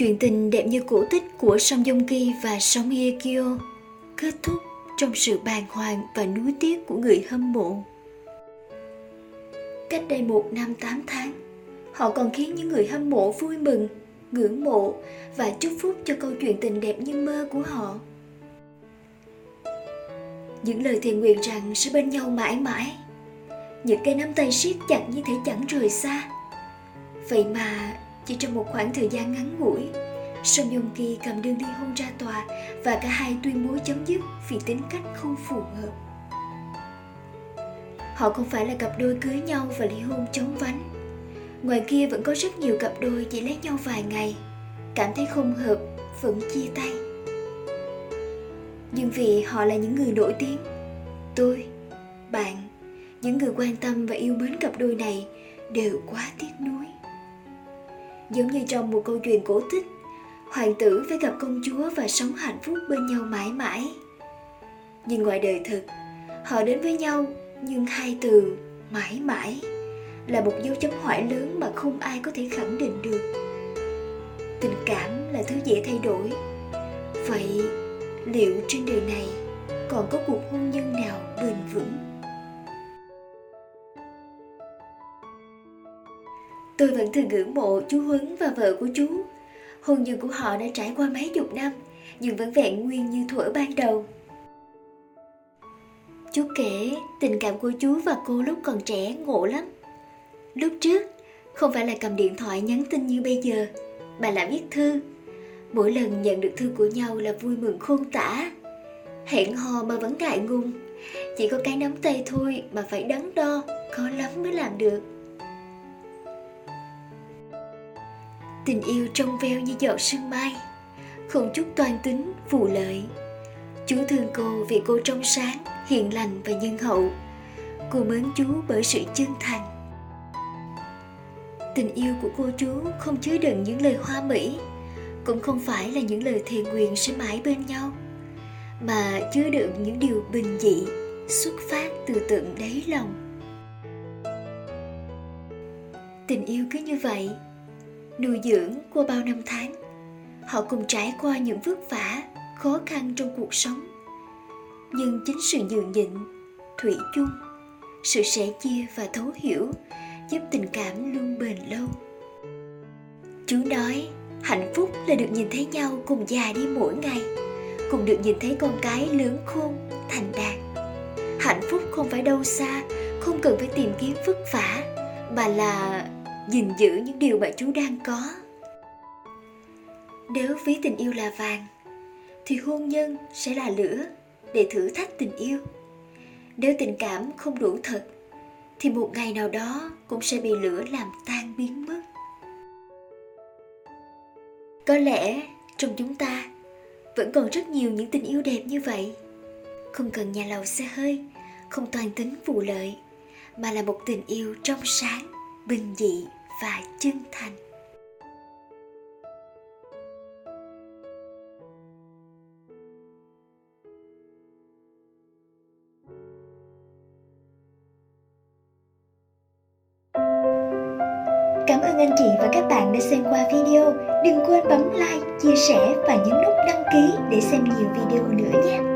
Chuyện tình đẹp như cổ tích của Song Joong Ki và Song Hye Kyo kết thúc trong sự bàng hoàng và nuối tiếc của người hâm mộ. Cách đây một năm tám tháng, họ còn khiến những người hâm mộ vui mừng, ngưỡng mộ và chúc phúc cho câu chuyện tình đẹp như mơ của họ. Những lời thề nguyện rằng sẽ bên nhau mãi mãi, những cây nắm tay siết chặt như thể chẳng rời xa. Vậy mà chỉ trong một khoảng thời gian ngắn ngủi, Song Yong Ki cầm đơn ly hôn ra tòa và cả hai tuyên bố chấm dứt vì tính cách không phù hợp. Họ không phải là cặp đôi cưới nhau và ly hôn chóng vánh. Ngoài kia vẫn có rất nhiều cặp đôi chỉ lấy nhau vài ngày, cảm thấy không hợp, vẫn chia tay. Nhưng vì họ là những người nổi tiếng, tôi, bạn, những người quan tâm và yêu mến cặp đôi này đều quá tiếc nuối. Giống như trong một câu chuyện cổ tích, hoàng tử phải gặp công chúa và sống hạnh phúc bên nhau mãi mãi. Nhưng ngoài đời thực, họ đến với nhau nhưng hai từ mãi mãi là một dấu chấm hỏi lớn mà không ai có thể khẳng định được. Tình cảm là thứ dễ thay đổi. Vậy liệu trên đời này còn có cuộc hôn tôi vẫn thường ngưỡng mộ chú huấn và vợ của chú hôn nhân của họ đã trải qua mấy chục năm nhưng vẫn vẹn nguyên như thuở ban đầu Chú kể tình cảm của chú và cô lúc còn trẻ ngộ lắm. Lúc trước, không phải là cầm điện thoại nhắn tin như bây giờ, mà là viết thư. Mỗi lần nhận được thư của nhau là vui mừng khôn tả. Hẹn hò mà vẫn ngại ngùng, chỉ có cái nắm tay thôi mà phải đắn đo, khó lắm mới làm được. Tình yêu trong veo như giọt sương mai, không chút toan tính, vụ lợi. Chú thương cô vì cô trong sáng, hiền lành và nhân hậu. Cô mến chú bởi sự chân thành. Tình yêu của cô chú không chứa đựng những lời hoa mỹ cũng không phải là những lời thề nguyện sẽ mãi bên nhau mà chứa đựng những điều bình dị xuất phát từ tận đáy lòng. Tình yêu cứ như vậy nuôi dưỡng qua bao năm tháng. Họ cùng trải qua những vất vả, khó khăn trong cuộc sống. Nhưng chính sự nhường nhịn, thủy chung, sự sẻ chia và thấu hiểu giúp tình cảm luôn bền lâu. Chú nói, hạnh phúc là được nhìn thấy nhau cùng già đi mỗi ngày, cùng được nhìn thấy con cái lớn khôn, thành đạt. Hạnh phúc không phải đâu xa, không cần phải tìm kiếm vất vả, mà là gìn giữ những điều mà chú đang có. Nếu ví tình yêu là vàng, thì hôn nhân sẽ là lửa để thử thách tình yêu. Nếu tình cảm không đủ thật, thì một ngày nào đó cũng sẽ bị lửa làm tan biến mất. Có lẽ trong chúng ta vẫn còn rất nhiều những tình yêu đẹp như vậy. Không cần nhà lầu xe hơi, không toàn tính vụ lợi, mà là một tình yêu trong sáng, bình dị và chân thành Cảm ơn anh chị và các bạn đã xem qua video. Đừng quên bấm like, chia sẻ và nhấn nút đăng ký để xem nhiều video nữa nhé.